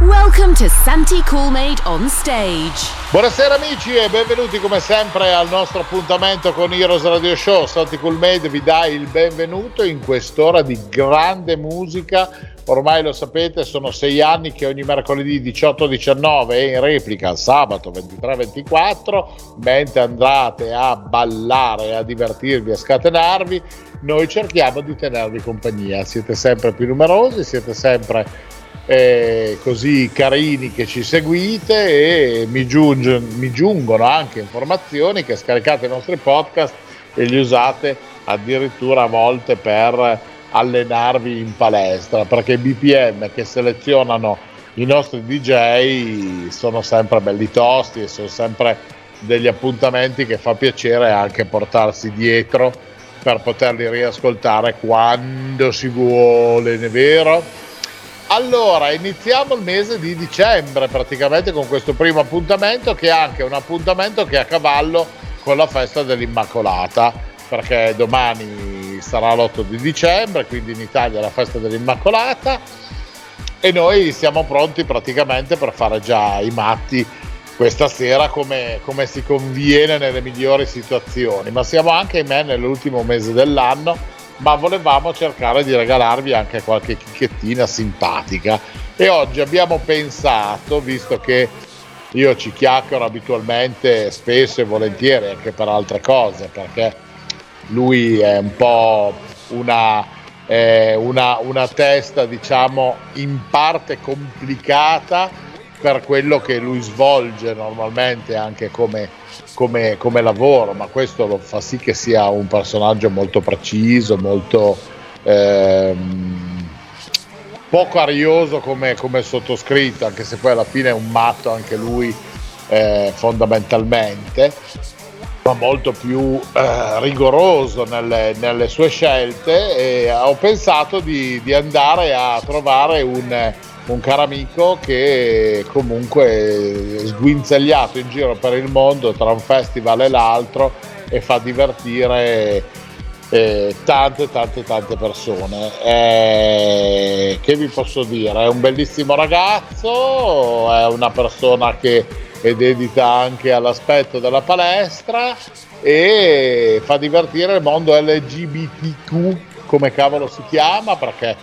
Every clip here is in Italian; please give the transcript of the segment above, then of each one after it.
Welcome to Santi Coolmade on stage. Buonasera amici e benvenuti come sempre al nostro appuntamento con Heroes Radio Show. Santi Coolmade vi dà il benvenuto in quest'ora di grande musica. Ormai lo sapete, sono sei anni che ogni mercoledì 18-19 è in replica sabato 23-24, mentre andate a ballare, a divertirvi, a scatenarvi, noi cerchiamo di tenervi compagnia. Siete sempre più numerosi, siete sempre eh, così carini che ci seguite e mi, giunge, mi giungono anche informazioni che scaricate i nostri podcast e li usate addirittura a volte per allenarvi in palestra perché i BPM che selezionano i nostri DJ sono sempre belli tosti e sono sempre degli appuntamenti che fa piacere anche portarsi dietro per poterli riascoltare quando si vuole, è vero? Allora, iniziamo il mese di dicembre praticamente con questo primo appuntamento che è anche un appuntamento che è a cavallo con la festa dell'Immacolata, perché domani sarà l'8 di dicembre, quindi in Italia la festa dell'Immacolata e noi siamo pronti praticamente per fare già i matti questa sera come, come si conviene nelle migliori situazioni, ma siamo anche, ahimè, nell'ultimo mese dell'anno ma volevamo cercare di regalarvi anche qualche chichettina simpatica. E oggi abbiamo pensato, visto che io ci chiacchiero abitualmente spesso e volentieri anche per altre cose, perché lui è un po' una, eh, una, una testa, diciamo, in parte complicata per quello che lui svolge normalmente anche come come, come, lavoro, ma questo lo fa sì che sia un personaggio molto preciso, molto ehm, poco arioso come, come sottoscritto, anche se poi alla fine è un matto anche lui eh, fondamentalmente, ma molto più eh, rigoroso nelle, nelle, sue scelte. E ho pensato di, di andare a trovare un un caro amico che comunque sguinzagliato in giro per il mondo tra un festival e l'altro e fa divertire eh, tante tante tante persone. Eh, che vi posso dire? È un bellissimo ragazzo è una persona che è dedita anche all'aspetto della palestra e fa divertire il mondo LGBTQ come cavolo si chiama perché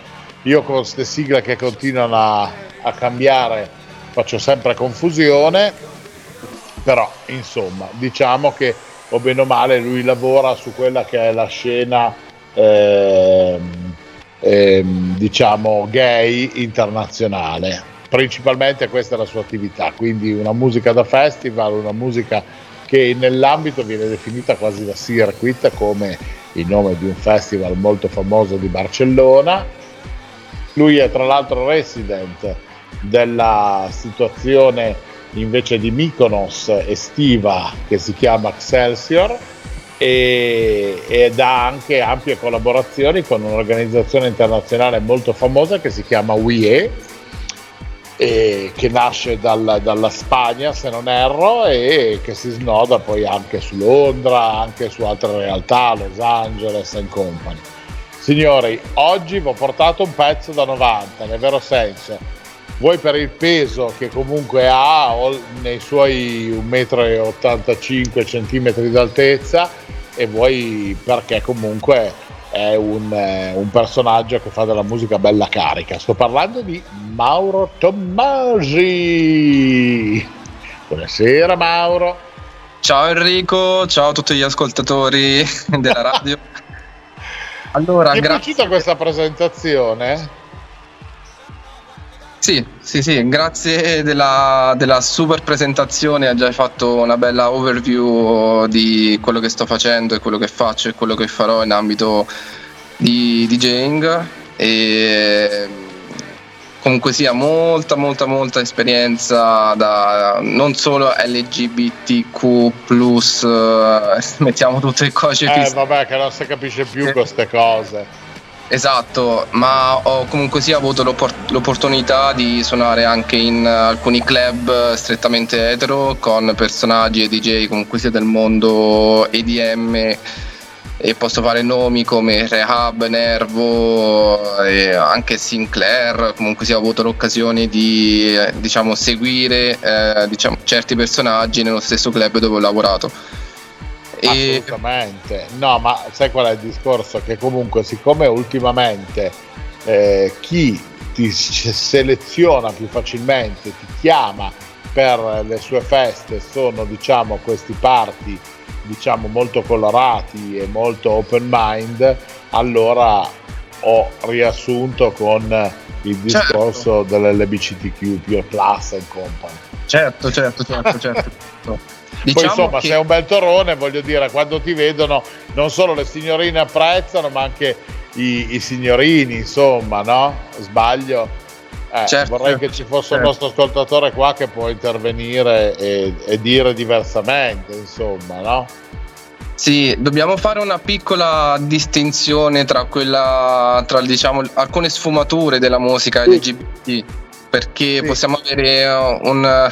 io con queste sigle che continuano a, a cambiare faccio sempre confusione, però insomma diciamo che o bene o male lui lavora su quella che è la scena eh, eh, diciamo gay internazionale. Principalmente questa è la sua attività quindi una musica da festival una musica che nell'ambito viene definita quasi da circuit come il nome di un festival molto famoso di Barcellona lui è tra l'altro resident della situazione invece di Mykonos estiva che si chiama Excelsior e, ed ha anche ampie collaborazioni con un'organizzazione internazionale molto famosa che si chiama WIE e che nasce dal, dalla Spagna se non erro e che si snoda poi anche su Londra, anche su altre realtà, Los Angeles e company. Signori, oggi vi ho portato un pezzo da 90, nel vero senso. Vuoi per il peso che comunque ha nei suoi 1,85 m d'altezza e vuoi perché comunque è un, eh, un, personaggio che fa della musica bella carica. Sto parlando di Mauro Tommasi. Buonasera Mauro. Ciao Enrico, ciao a tutti gli ascoltatori della radio. Allora, Ti è grazie. piaciuta questa presentazione? Sì, sì, sì, grazie della, della, super presentazione, hai già fatto una bella overview di quello che sto facendo e quello che faccio e quello che farò in ambito di DJing e comunque sia molta molta molta esperienza da non solo LGBTQ eh, mettiamo tutte le cose eh vabbè che non si capisce più queste cose. Esatto, ma ho comunque sia avuto l'oppor- l'opportunità di suonare anche in alcuni club strettamente etero con personaggi e DJ comunque sia del mondo EDM e posso fare nomi come Rehab, Nervo e anche Sinclair, comunque sia ho avuto l'occasione di diciamo, seguire eh, diciamo, certi personaggi nello stesso club dove ho lavorato. Assolutamente, no, ma sai qual è il discorso? Che comunque, siccome ultimamente eh, chi ti seleziona più facilmente, ti chiama per le sue feste, sono diciamo questi party diciamo molto colorati e molto open mind, allora ho riassunto con il certo. discorso certo. dell'LBCTQ, Plus and Company. Certo, certo, certo, certo. Diciamo Poi insomma, che... sei un bel torone, voglio dire, quando ti vedono non solo le signorine apprezzano, ma anche i, i signorini, insomma, no? Sbaglio? Eh, certo, vorrei che ci fosse certo. un nostro ascoltatore qua che può intervenire e, e dire diversamente, insomma, no? Sì, dobbiamo fare una piccola distinzione tra quella tra diciamo alcune sfumature della musica LGBT perché sì. possiamo avere un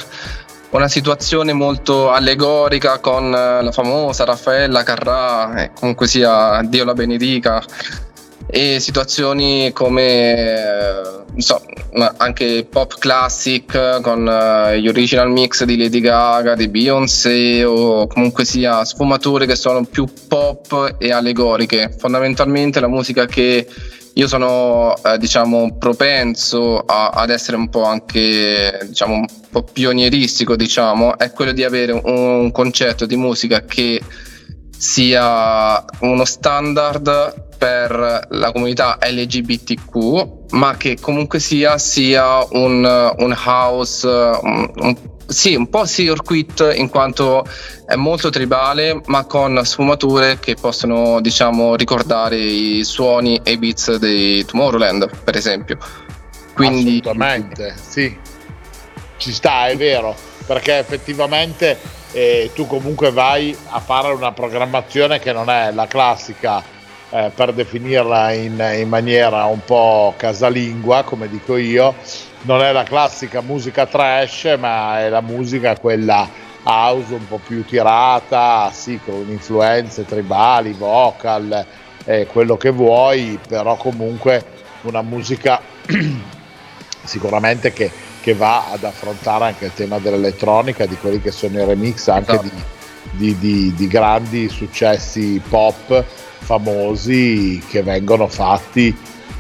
una situazione molto allegorica con eh, la famosa Raffaella Carrà, e comunque sia Dio la benedica, e situazioni come eh, so, anche pop classic con uh, gli original mix di Lady Gaga, di Beyoncé o comunque sia sfumature che sono più pop e allegoriche. Fondamentalmente la musica che io sono eh, diciamo propenso a, ad essere un po' anche diciamo un po' pionieristico diciamo è quello di avere un, un concetto di musica che sia uno standard per la comunità LGBTQ ma che comunque sia sia un, un house un, un sì, un po' circuit in quanto è molto tribale, ma con sfumature che possono, diciamo, ricordare i suoni e i beats di Tomorrowland, per esempio. Quindi... Assolutamente, sì. Ci sta, è vero, perché effettivamente eh, tu comunque vai a fare una programmazione che non è la classica, eh, per definirla in, in maniera un po' casalingua, come dico io, non è la classica musica trash, ma è la musica quella house un po' più tirata, sì, con influenze tribali, vocal, eh, quello che vuoi, però comunque una musica sicuramente che, che, va ad affrontare anche il tema dell'elettronica, di quelli che sono i remix anche esatto. di, di, di, di grandi successi pop famosi che vengono fatti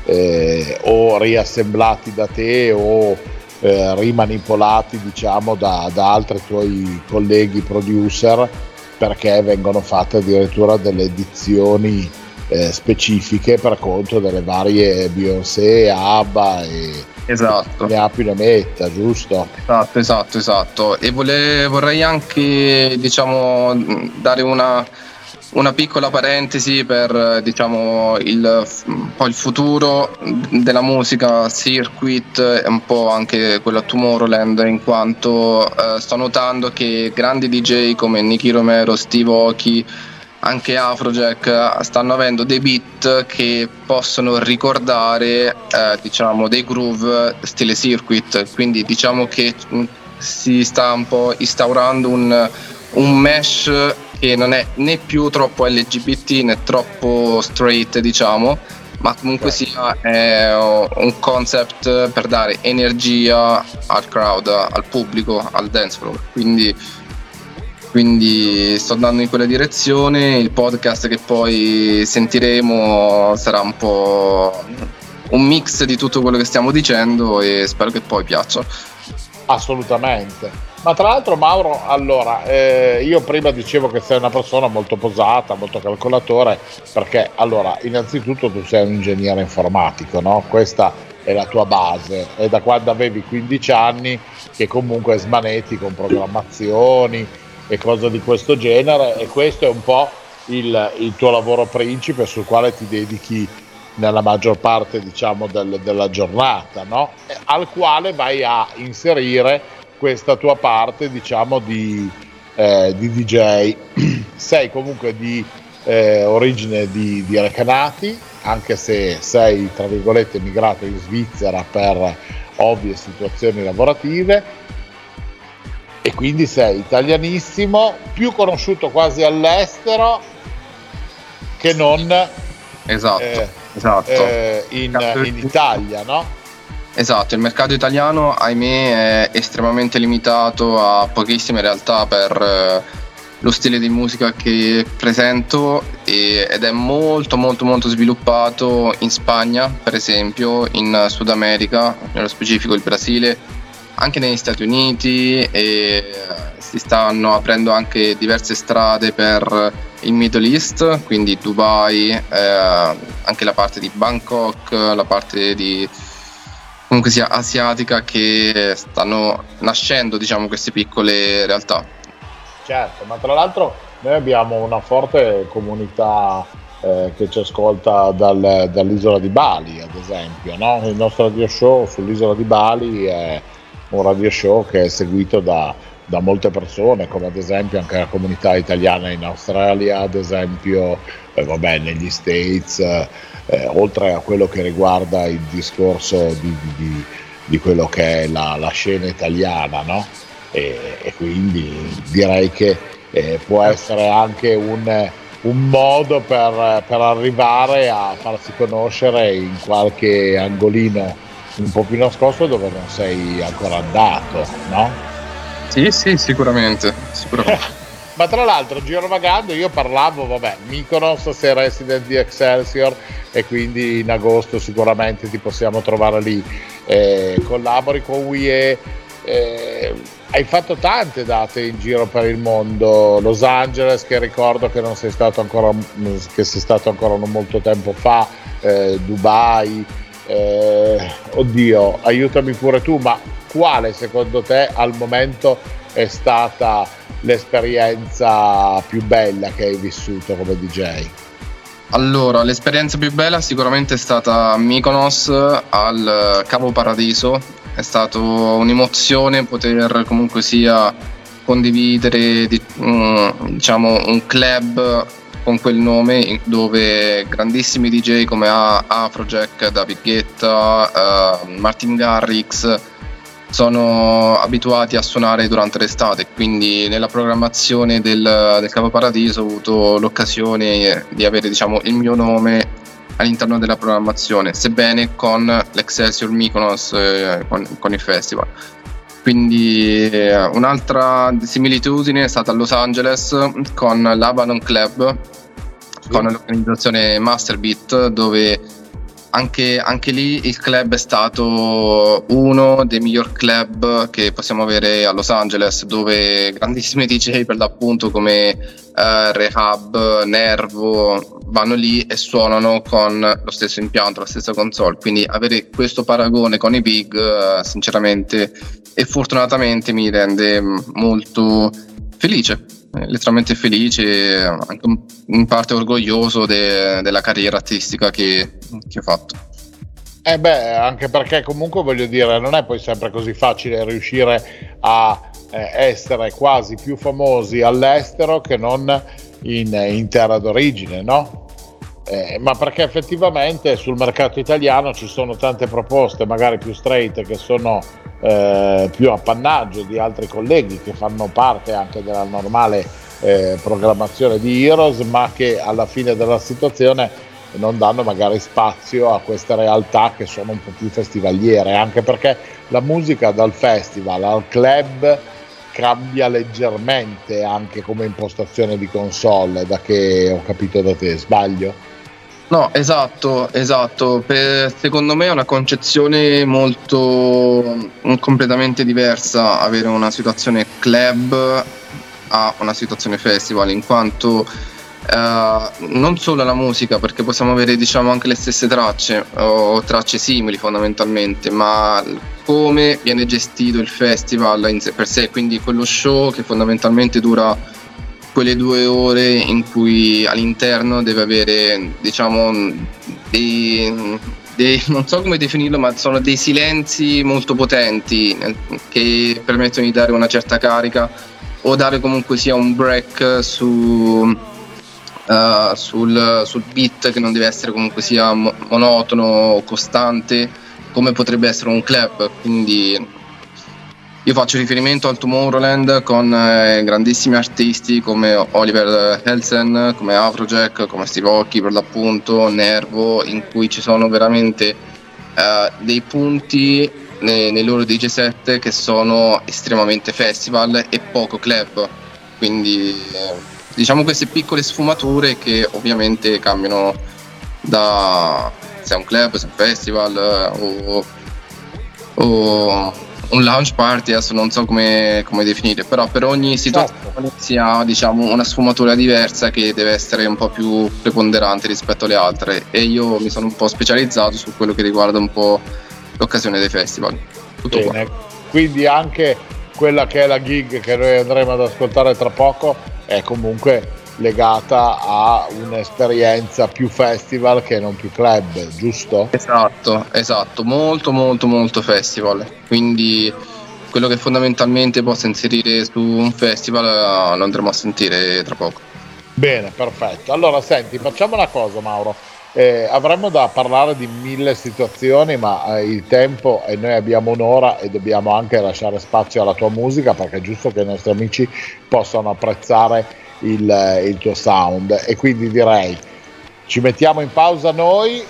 eh, o riassemblati da te o eh, rimanipolati diciamo da, da altri tuoi colleghi producer perché vengono fatte addirittura delle edizioni eh, specifiche per conto delle varie Beyoncé, ABBA e esatto. ne più ne metta, giusto? Esatto, esatto, esatto. E vole, vorrei anche diciamo dare una una piccola parentesi per diciamo, il, poi il futuro della musica circuit e un po' anche quella Tomorrowland in quanto eh, sto notando che grandi DJ come Nicky Romero, Steve Oki anche Afrojack stanno avendo dei beat che possono ricordare eh, diciamo dei groove stile circuit quindi diciamo che si sta un po' instaurando un, un mesh che non è né più troppo LGBT né troppo straight, diciamo, ma comunque sia è un concept per dare energia al crowd, al pubblico, al dance floor. Quindi, quindi sto andando in quella direzione. Il podcast che poi sentiremo sarà un po' un mix di tutto quello che stiamo dicendo e spero che poi piaccia. Assolutamente. Ma tra l'altro Mauro, allora, eh, io prima dicevo che sei una persona molto posata, molto calcolatore, perché allora, innanzitutto tu sei un ingegnere informatico, no? Questa è la tua base, è da quando avevi 15 anni che comunque smanetti con programmazioni e cose di questo genere e questo è un po' il, il tuo lavoro principe sul quale ti dedichi nella maggior parte diciamo, del, della giornata, no? al quale vai a inserire questa tua parte diciamo, di, eh, di DJ. sei comunque di eh, origine di, di Recanati, anche se sei tra virgolette migrato in Svizzera per ovvie situazioni lavorative e quindi sei italianissimo, più conosciuto quasi all'estero che non esatto, eh, esatto. Eh, in, in, Italia, no? Esatto, il mercato italiano ahimè è estremamente limitato a pochissime realtà per eh, lo stile di musica che presento ed è molto molto molto sviluppato in Spagna per esempio, in Sud America, nello specifico il Brasile anche negli Stati Uniti e eh, si stanno aprendo anche diverse strade per il Middle East, quindi Dubai, eh, anche la parte di Bangkok, la parte di comunque sia asiatica che stanno nascendo diciamo queste piccole realtà. Certo, ma tra l'altro noi abbiamo una forte comunità eh, che ci ascolta dal, dall'isola di Bali, ad esempio. No? Il nostro radio show sull'isola di Bali è un radio show che è seguito da, da molte persone, come ad esempio anche la comunità italiana in Australia, ad esempio eh, vabbè, negli States, eh, oltre a quello che riguarda il discorso di, di, di quello che è la, la scena italiana, no? e, e, quindi direi che eh, può essere anche un, un modo per, per arrivare a farsi conoscere in qualche angolino un po' più nascosto dove non sei ancora andato, no? Sì, sì, sicuramente. sicuramente. Ma tra l'altro, girovagando, io parlavo, vabbè, Mykonos sei resident di Excelsior e quindi in agosto sicuramente ti possiamo trovare lì. Eh, collabori con WIE, eh, hai fatto tante date in giro per il mondo. Los Angeles, che ricordo che non sei stato ancora, che sei stato ancora non molto tempo fa, eh, Dubai eh, oddio, aiutami pure tu, ma quale secondo te al momento è stata l'esperienza più bella che hai vissuto come DJ? Allora, l'esperienza più bella sicuramente è stata Mykonos al Capo Paradiso, è stata un'emozione poter comunque sia condividere diciamo, un club con quel nome dove grandissimi DJ come Afrojack, David Guetta, uh, Martin Garrix sono abituati a suonare durante l'estate, quindi nella programmazione del, del Capo Paradiso ho avuto l'occasione di avere diciamo, il mio nome all'interno della programmazione, sebbene con l'Excelsior Mykonos, eh, con, con il festival. Quindi eh, un'altra similitudine è stata a Los Angeles con l'Avalon Club, con l'organizzazione Masterbeat, dove anche, anche, lì il club è stato uno dei miglior club che possiamo avere a Los Angeles, dove grandissimi DJ per l'appunto come uh, Rehab, Nervo vanno lì e suonano con lo stesso impianto, la stessa console. Quindi avere questo paragone con i big, uh, sinceramente e fortunatamente mi rende molto felice letteralmente felice, anche in parte orgoglioso de- della carriera artistica che, che ho fatto. Eh beh, anche perché comunque voglio dire, non è poi sempre così facile riuscire a eh, essere quasi più famosi all'estero che non in, in terra d'origine, no? Eh, ma perché effettivamente sul mercato italiano ci sono tante proposte, magari più straight, che sono eh, più appannaggio di altri colleghi che fanno parte anche della normale eh, programmazione di Heroes, ma che alla fine della situazione non danno magari spazio a queste realtà che sono un po' più festivaliere, anche perché la musica dal festival al club cambia leggermente anche come impostazione di console, da che ho capito da te, sbaglio? No, esatto, esatto. Per, secondo me è una concezione molto completamente diversa avere una situazione club a una situazione festival, in quanto Uh, non solo la musica, perché possiamo avere diciamo anche le stesse tracce o tracce simili fondamentalmente, ma come viene gestito il festival in sé per sé, quindi quello show che fondamentalmente dura quelle due ore in cui all'interno deve avere diciamo dei, dei, non so come definirlo, ma sono dei silenzi molto potenti che permettono di dare una certa carica o dare comunque sia un break su, uh, sul, sul, beat che non deve essere comunque sia monotono, costante, come potrebbe essere un club. Quindi io faccio riferimento al Tomorrowland con eh, grandissimi artisti come Oliver Helsen, come Afrojack, come Steve Occhi per l'appunto, Nervo, in cui ci sono veramente eh, dei punti nei, nei, loro DJ set che sono estremamente festival e poco club. Quindi eh, diciamo queste piccole sfumature che ovviamente cambiano da se è un club, se è un festival eh, o, o un launch party, adesso non so come, come definire, però per ogni situazione certo. si ha diciamo, una sfumatura diversa che deve essere un po' più preponderante rispetto alle altre e io mi sono un po' specializzato su quello che riguarda un po' l'occasione dei festival. Tutto Bene. qua. Quindi anche quella che è la gig che noi andremo ad ascoltare tra poco è comunque legata a un'esperienza più festival che non più club, giusto? Esatto, esatto, molto molto molto festival. Quindi quello che fondamentalmente posso inserire su un festival eh, lo andremo a sentire tra poco. Bene, perfetto. Allora senti, facciamo una cosa Mauro. Eh, avremmo da parlare di mille situazioni, ma eh, il tempo e noi abbiamo un'ora e dobbiamo anche lasciare spazio alla tua musica perché è giusto che i nostri amici possano apprezzare il, il tuo sound e quindi direi ci mettiamo in pausa noi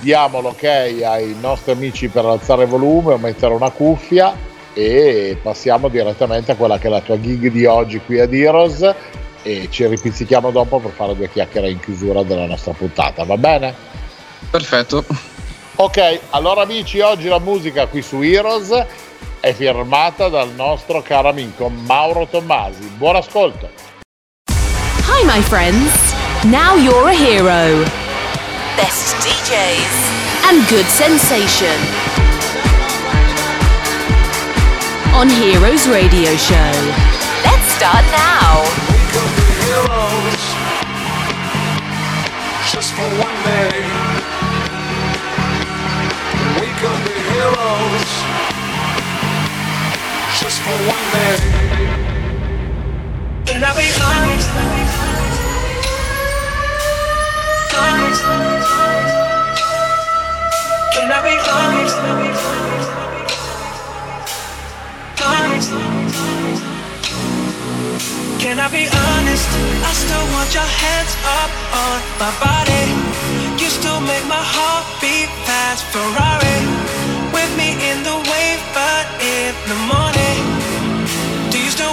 diamo l'ok ai nostri amici per alzare volume o mettere una cuffia e passiamo direttamente a quella che è la tua gig di oggi qui ad Heroes e ci ripizzichiamo dopo per fare due chiacchiere in chiusura della nostra puntata, va bene? Perfetto. Ok, allora amici, oggi la musica qui su Heroes è firmata dal nostro caro amico Mauro Tommasi. Buon ascolto! Hi, my friends. Now you're a hero. Best DJs and good sensation. On Heroes Radio Show. Let's start now. Heroes. Just for one day. We could be heroes. Just for one day. Can I be honest? Can I be. Can I be honest? I still want your hands up on my body. You still make my heart beat fast. Ferrari with me in the wave, but in the morning.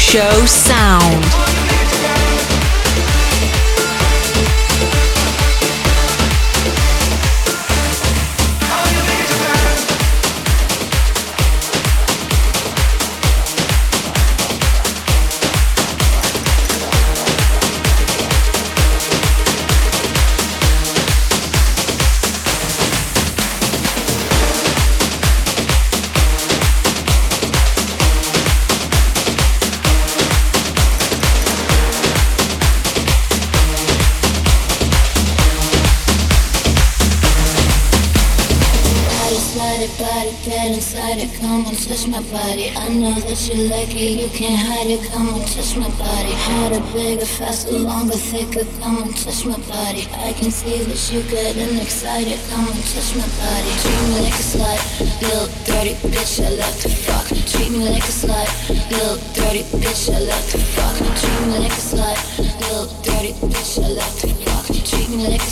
Show sound. You like it, you can't hide it. Come and touch my body. Harder, bigger, faster, longer, thicker. Come and touch my body. I can see that you getting excited. Come and touch my body. Treat me like a slut, little dirty bitch. I love to fuck. Treat me like a slut, little dirty bitch. I love to fuck. Treat me like a slut, little dirty bitch. I love to fuck. Treat me like a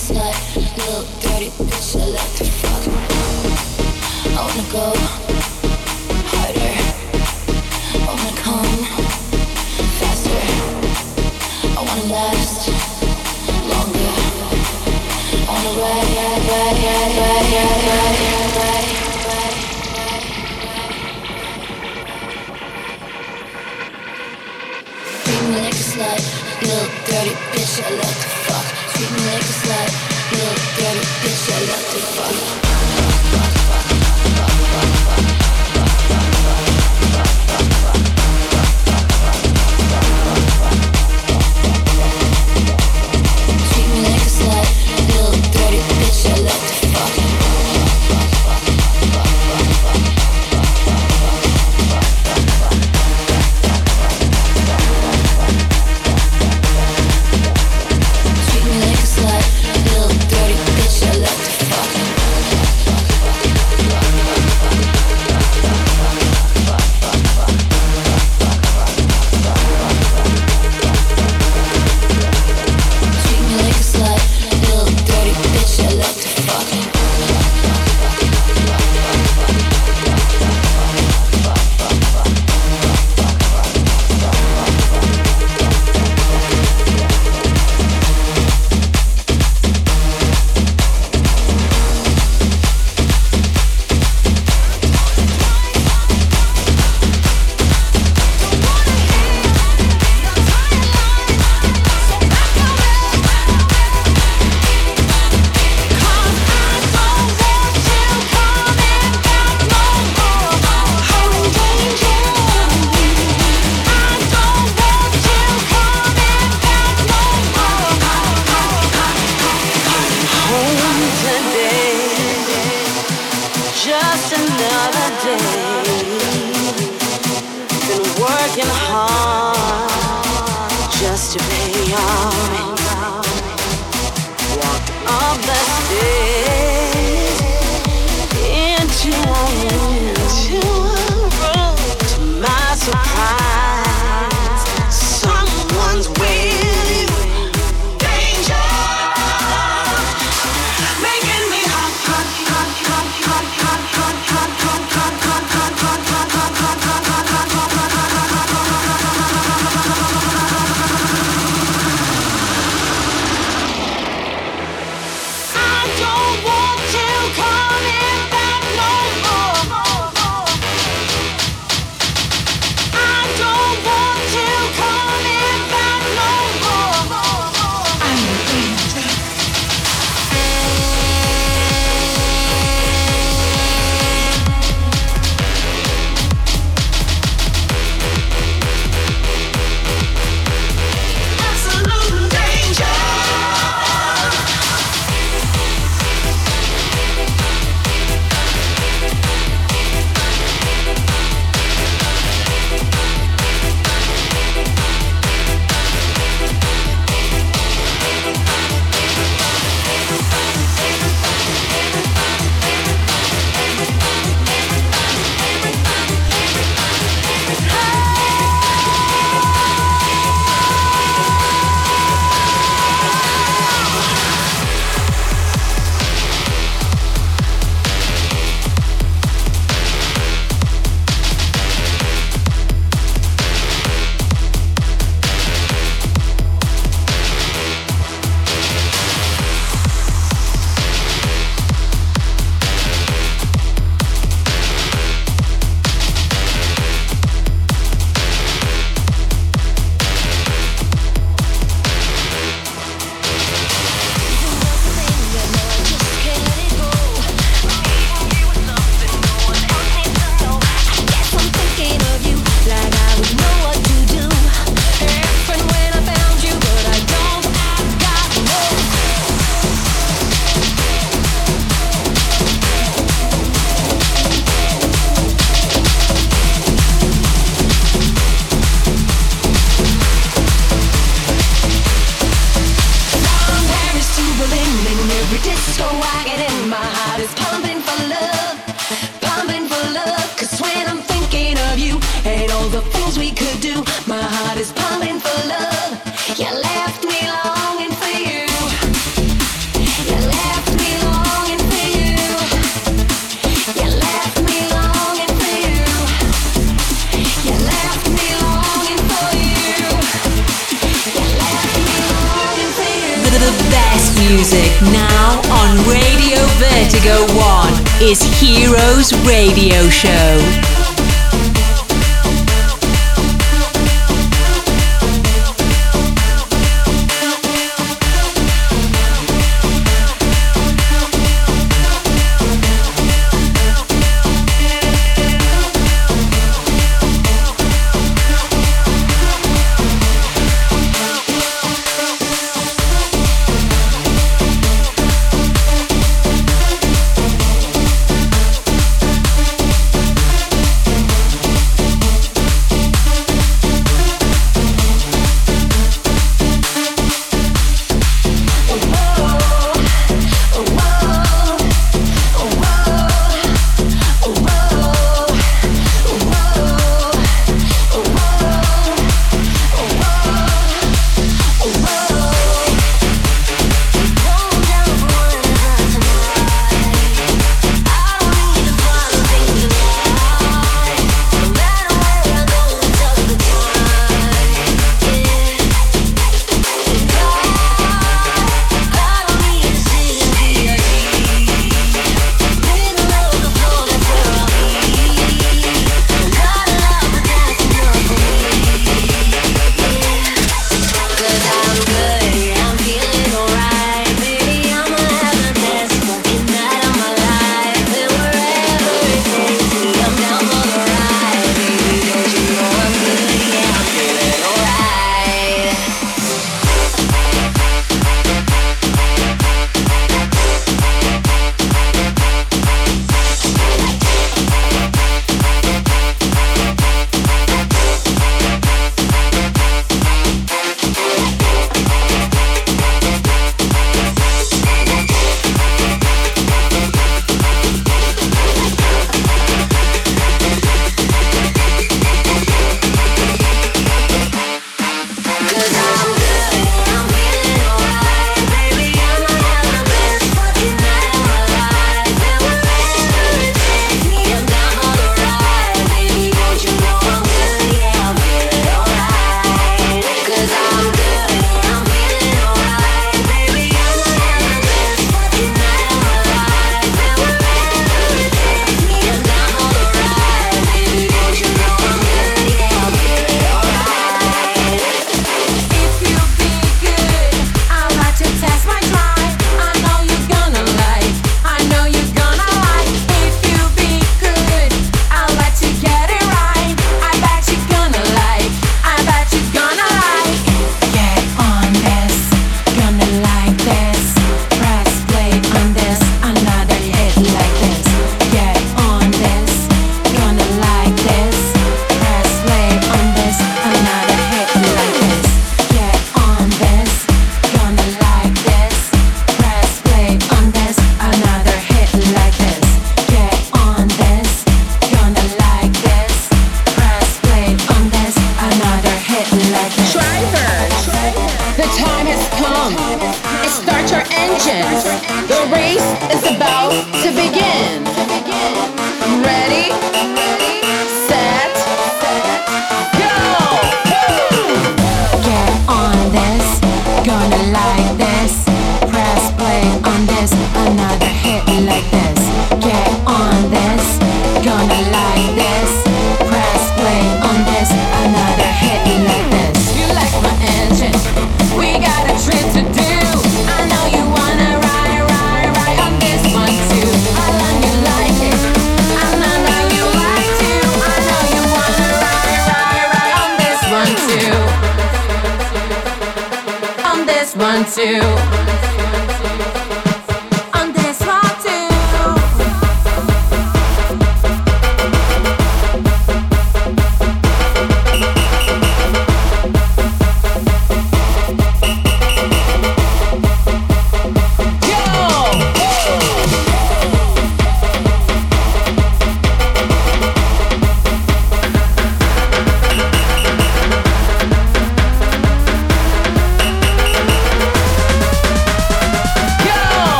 want to.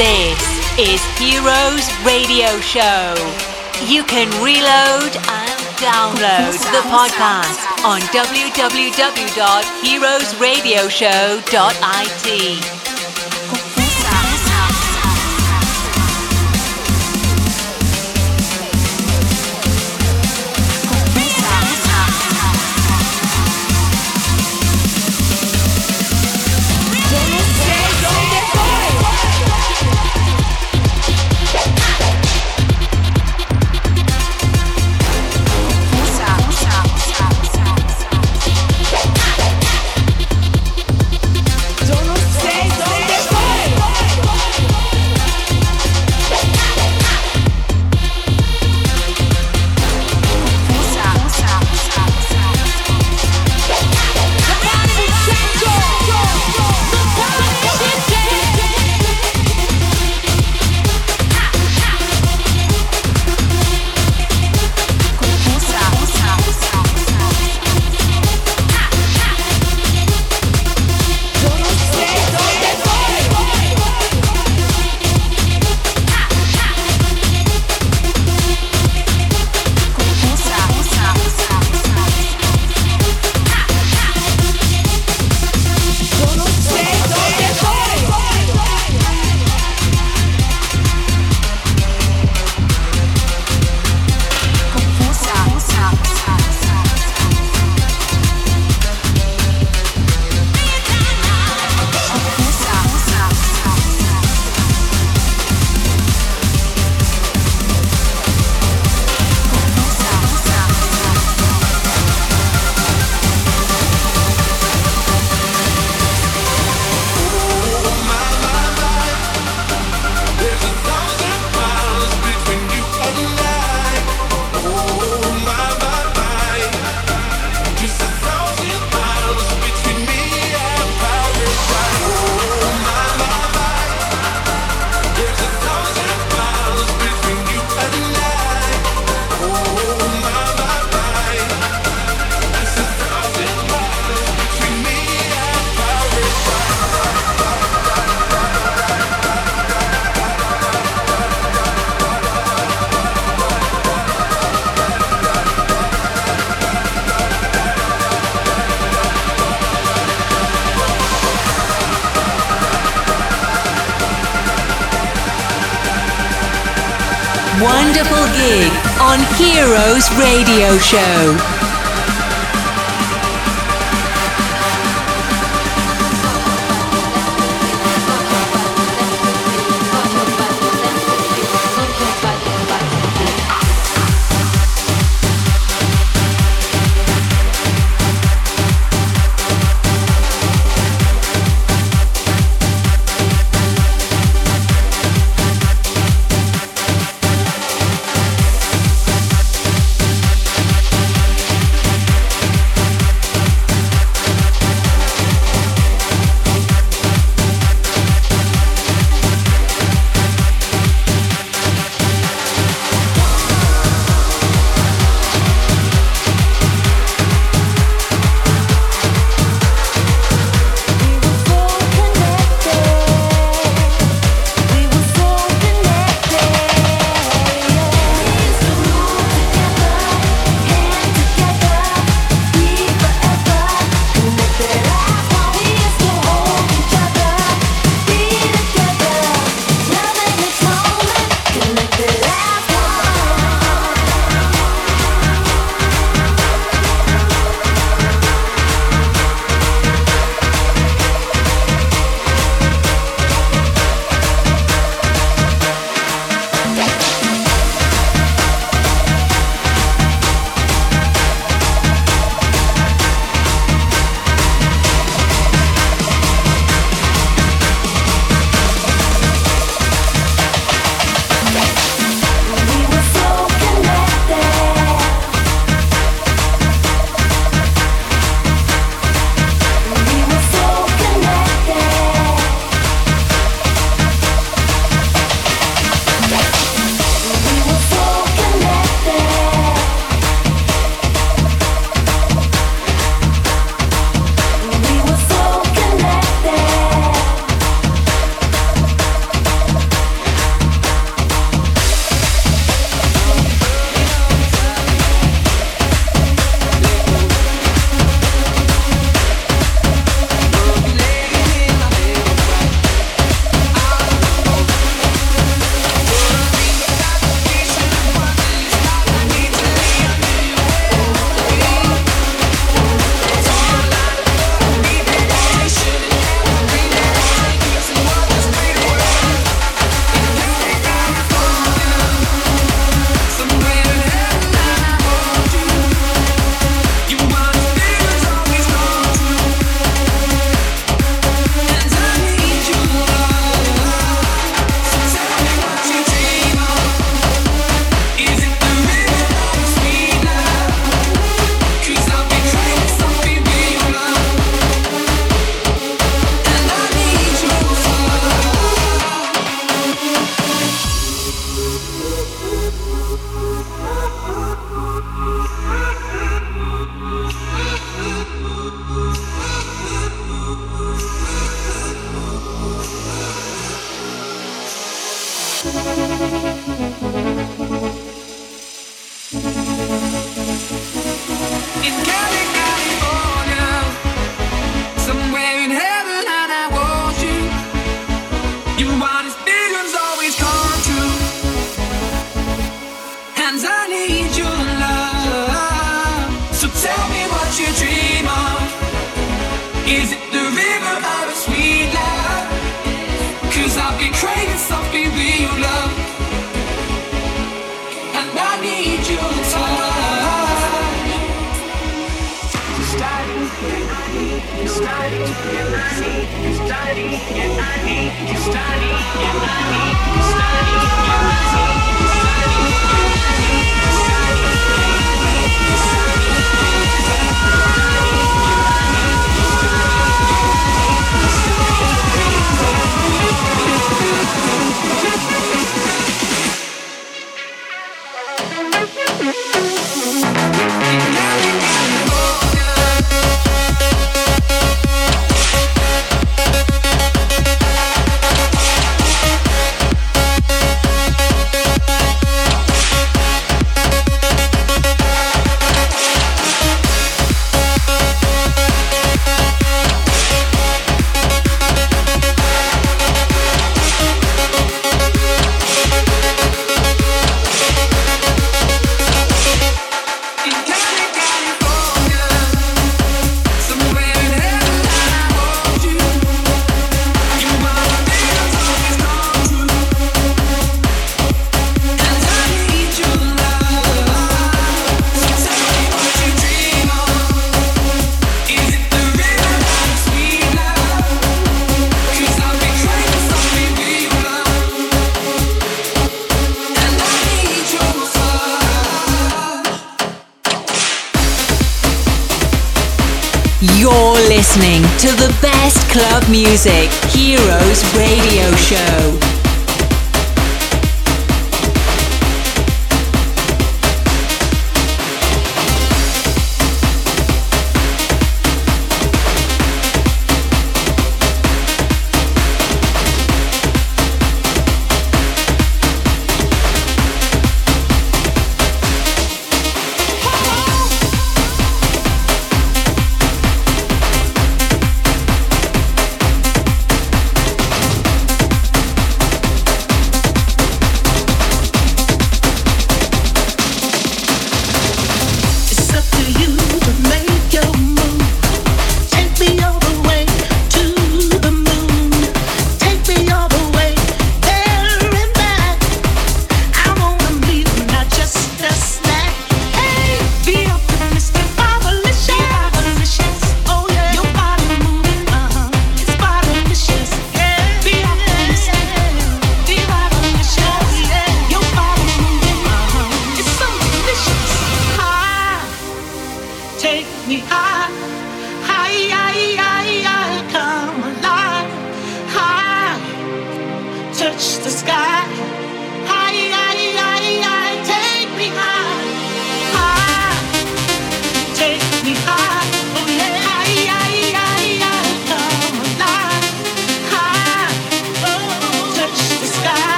This is Heroes Radio Show. You can reload and download the podcast on www.heroesradioshow.it. Show. Music,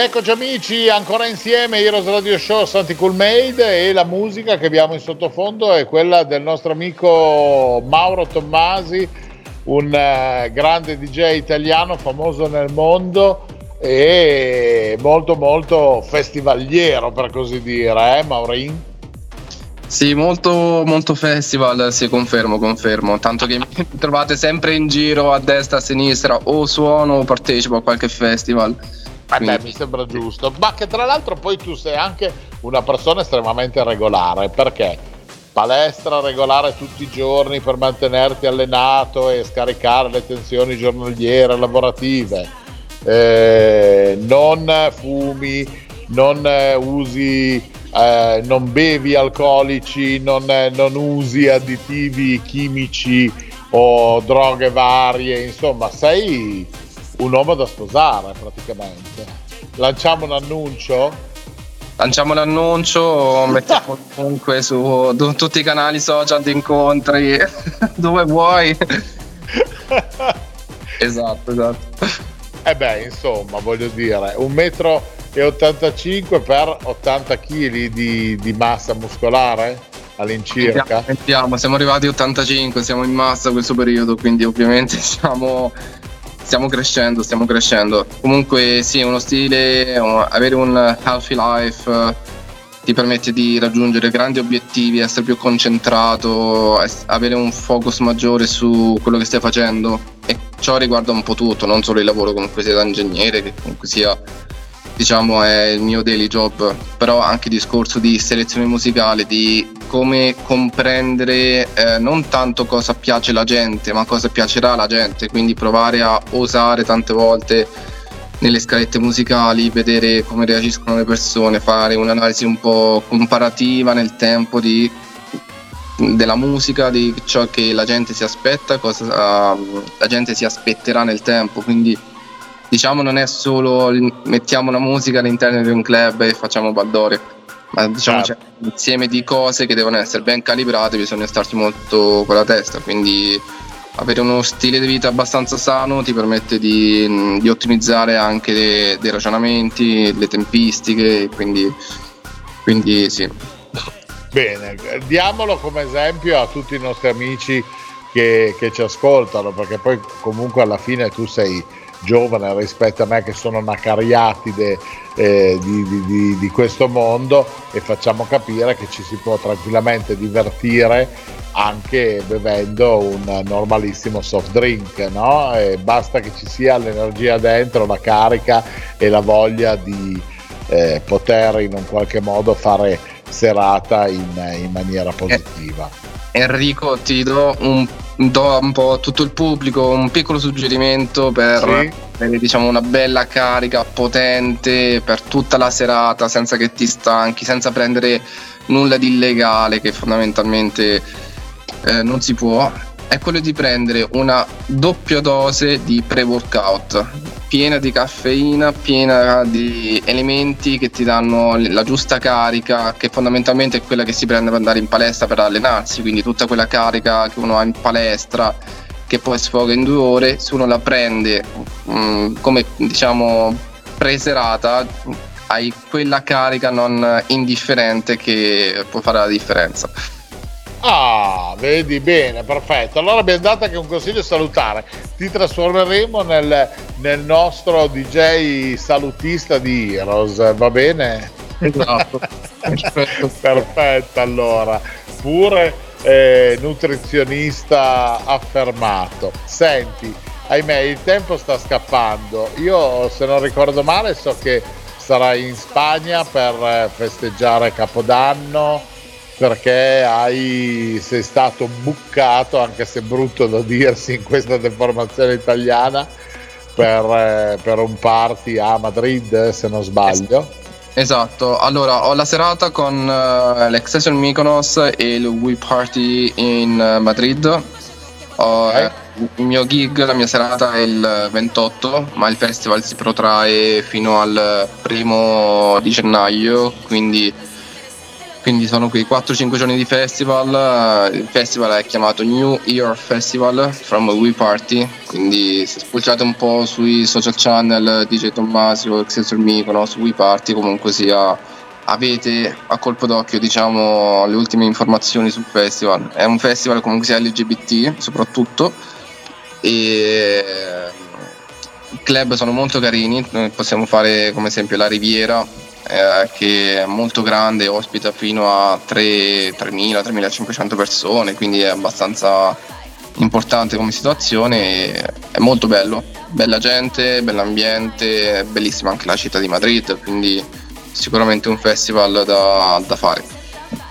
Rieccoci amici, ancora insieme Heroes Radio Show Santi Cool Made e la musica che abbiamo in sottofondo è quella del nostro amico Mauro Tommasi, un uh, grande DJ italiano famoso nel mondo e molto molto festivaliero per così dire, eh Maurin? Sì, molto, molto festival, sì, confermo, confermo. Tanto che mi trovate sempre in giro a destra, a sinistra, o suono o partecipo a qualche festival. Vabbè, mi sembra giusto. Ma che tra l'altro poi tu sei anche una persona estremamente regolare, perché palestra regolare tutti i giorni per mantenerti allenato e scaricare le tensioni giornaliere, lavorative. Eh, non fumi, non eh, usi, eh, non bevi alcolici, non, eh, non usi additivi chimici o droghe varie, insomma, sei un uomo da sposare praticamente. Lanciamo un annuncio? Lanciamo l'annuncio, mettiamo comunque su tutti i canali social di incontri, dove vuoi. esatto, esatto. E eh beh, insomma, voglio dire, un metro e 85 per 80 kg di, di massa muscolare all'incirca. Sentiamo, siamo arrivati a 85, siamo in massa questo periodo, quindi ovviamente siamo stiamo crescendo, stiamo crescendo. Comunque sì, uno stile, avere un healthy life ti permette di raggiungere grandi obiettivi, essere più concentrato, avere un focus maggiore su quello che stai facendo e ciò riguarda un po' tutto, non solo il lavoro comunque sia da ingegnere, che comunque sia diciamo è il mio daily job, però anche il discorso di selezione musicale, di come comprendere eh, non tanto cosa piace la gente, ma cosa piacerà alla gente, quindi provare a osare tante volte nelle scalette musicali, vedere come reagiscono le persone, fare un'analisi un po' comparativa nel tempo di, della musica, di ciò che la gente si aspetta, cosa la gente si aspetterà nel tempo. Quindi diciamo non è solo mettiamo una musica all'interno di un club e facciamo baldoria, ma diciamo certo. c'è un insieme di cose che devono essere ben calibrate, bisogna starci molto con la testa. Quindi avere uno stile di vita abbastanza sano ti permette di, di ottimizzare anche dei, dei, ragionamenti, le tempistiche, quindi, quindi sì. Bene, diamolo come esempio a tutti i nostri amici che, che ci ascoltano, perché poi comunque alla fine tu sei giovane rispetto a me che sono una cariatide eh, di, di, di, questo mondo e facciamo capire che ci si può tranquillamente divertire anche bevendo un normalissimo soft drink, no? E basta che ci sia l'energia dentro, la carica e la voglia di eh, poter in un qualche modo fare serata in, in maniera positiva. Enrico, ti do un, do un po' a tutto il pubblico un piccolo suggerimento per sì. avere diciamo, una bella carica potente per tutta la serata senza che ti stanchi, senza prendere nulla di illegale che fondamentalmente eh, non si può è quello di prendere una doppia dose di pre-workout piena di caffeina, piena di elementi che ti danno la giusta carica, che fondamentalmente è quella che si prende per andare in palestra per allenarsi, quindi tutta quella carica che uno ha in palestra che poi sfoga in due ore, se uno la prende mh, mm, come diciamo preserata, hai quella carica non indifferente che può fare la differenza. Ah, vedi bene, perfetto. Allora abbiamo dato anche un consiglio salutare. Ti trasformeremo nel, nel nostro DJ salutista di Heroes, va bene? Esatto. perfetto, allora. Pure eh, nutrizionista affermato. Senti, ahimè, il tempo sta scappando. Io, se non ricordo male, so che sarai in Spagna per eh, festeggiare Capodanno perché hai, sei stato buccato, anche se brutto da dirsi in questa deformazione italiana, per, eh, per un party a Madrid, se non sbaglio. Esatto, allora ho la serata con uh, l'Excession Mykonos e il We Party in uh, Madrid. Ho, okay. Il mio gig, la mia serata è il 28, ma il festival si protrae fino al primo di gennaio, quindi quindi sono qui 4-5 giorni di festival. Il festival è chiamato New Year Festival from We Party. Quindi se spulciate un po' sui social channel DJ Tommasio, Excelsior Mykono, su We Party, comunque sia avete a colpo d'occhio diciamo le ultime informazioni sul festival. È un festival comunque sia LGBT soprattutto e i club sono molto carini, possiamo fare come esempio la Riviera eh, che è molto grande, ospita fino a 3.000-3.500 persone, quindi è abbastanza importante come situazione è molto bello, bella gente, bell'ambiente, bellissima anche la città di Madrid, quindi sicuramente un festival da, da fare.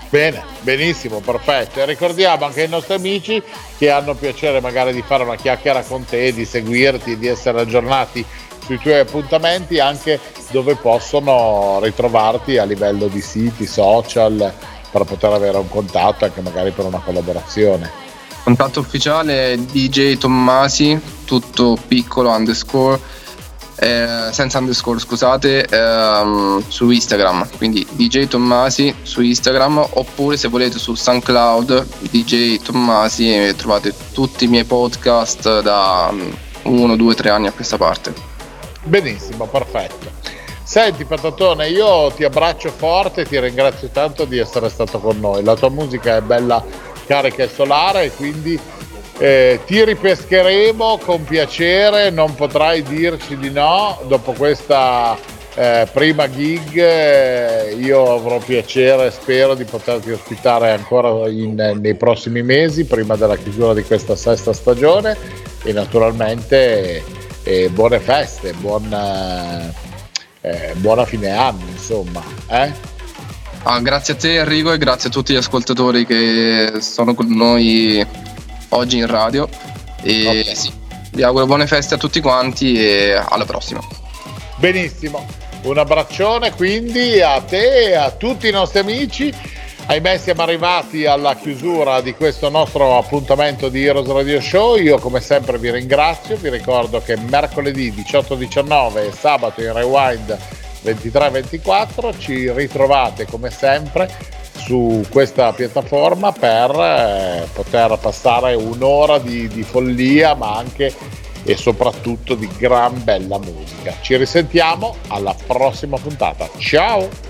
Bene, benissimo, perfetto. E ricordiamo anche ai nostri amici che hanno piacere magari di fare una chiacchiera con te, di seguirti, di essere aggiornati sui tuoi appuntamenti anche dove possono ritrovarti a livello di siti, social, per poter avere un contatto anche magari per una collaborazione. Contatto ufficiale DJ Tommasi, tutto piccolo underscore, eh, senza underscore scusate, ehm, su Instagram, quindi DJ Tommasi su Instagram oppure se volete su SoundCloud DJ Tommasi trovate tutti i miei podcast da uno, due, tre anni a questa parte. Benissimo, perfetto. Senti Patatone, io ti abbraccio forte e ti ringrazio tanto di essere stato con noi. La tua musica è bella carica e solare quindi eh, ti ripescheremo con piacere, non potrai dirci di no dopo questa eh, prima gig. Eh, io avrò piacere, spero di poterti ospitare ancora in, nei prossimi mesi, prima della chiusura di questa sesta stagione e naturalmente eh, buone feste, buon eh, buona fine anno, insomma. Eh? Ah, grazie a te Enrico e grazie a tutti gli ascoltatori che sono con noi oggi in radio. E okay. sì, vi auguro buone feste a tutti quanti e alla prossima. Benissimo, un abbraccione quindi a te e a tutti i nostri amici Ahimè siamo arrivati alla chiusura di questo nostro appuntamento di Heroes Radio Show. Io come sempre vi ringrazio, vi ricordo che mercoledì 18-19 e sabato in Rewind 23-24 ci ritrovate come sempre su questa piattaforma per eh, poter passare un'ora di, di follia ma anche e soprattutto di gran bella musica. Ci risentiamo alla prossima puntata. Ciao!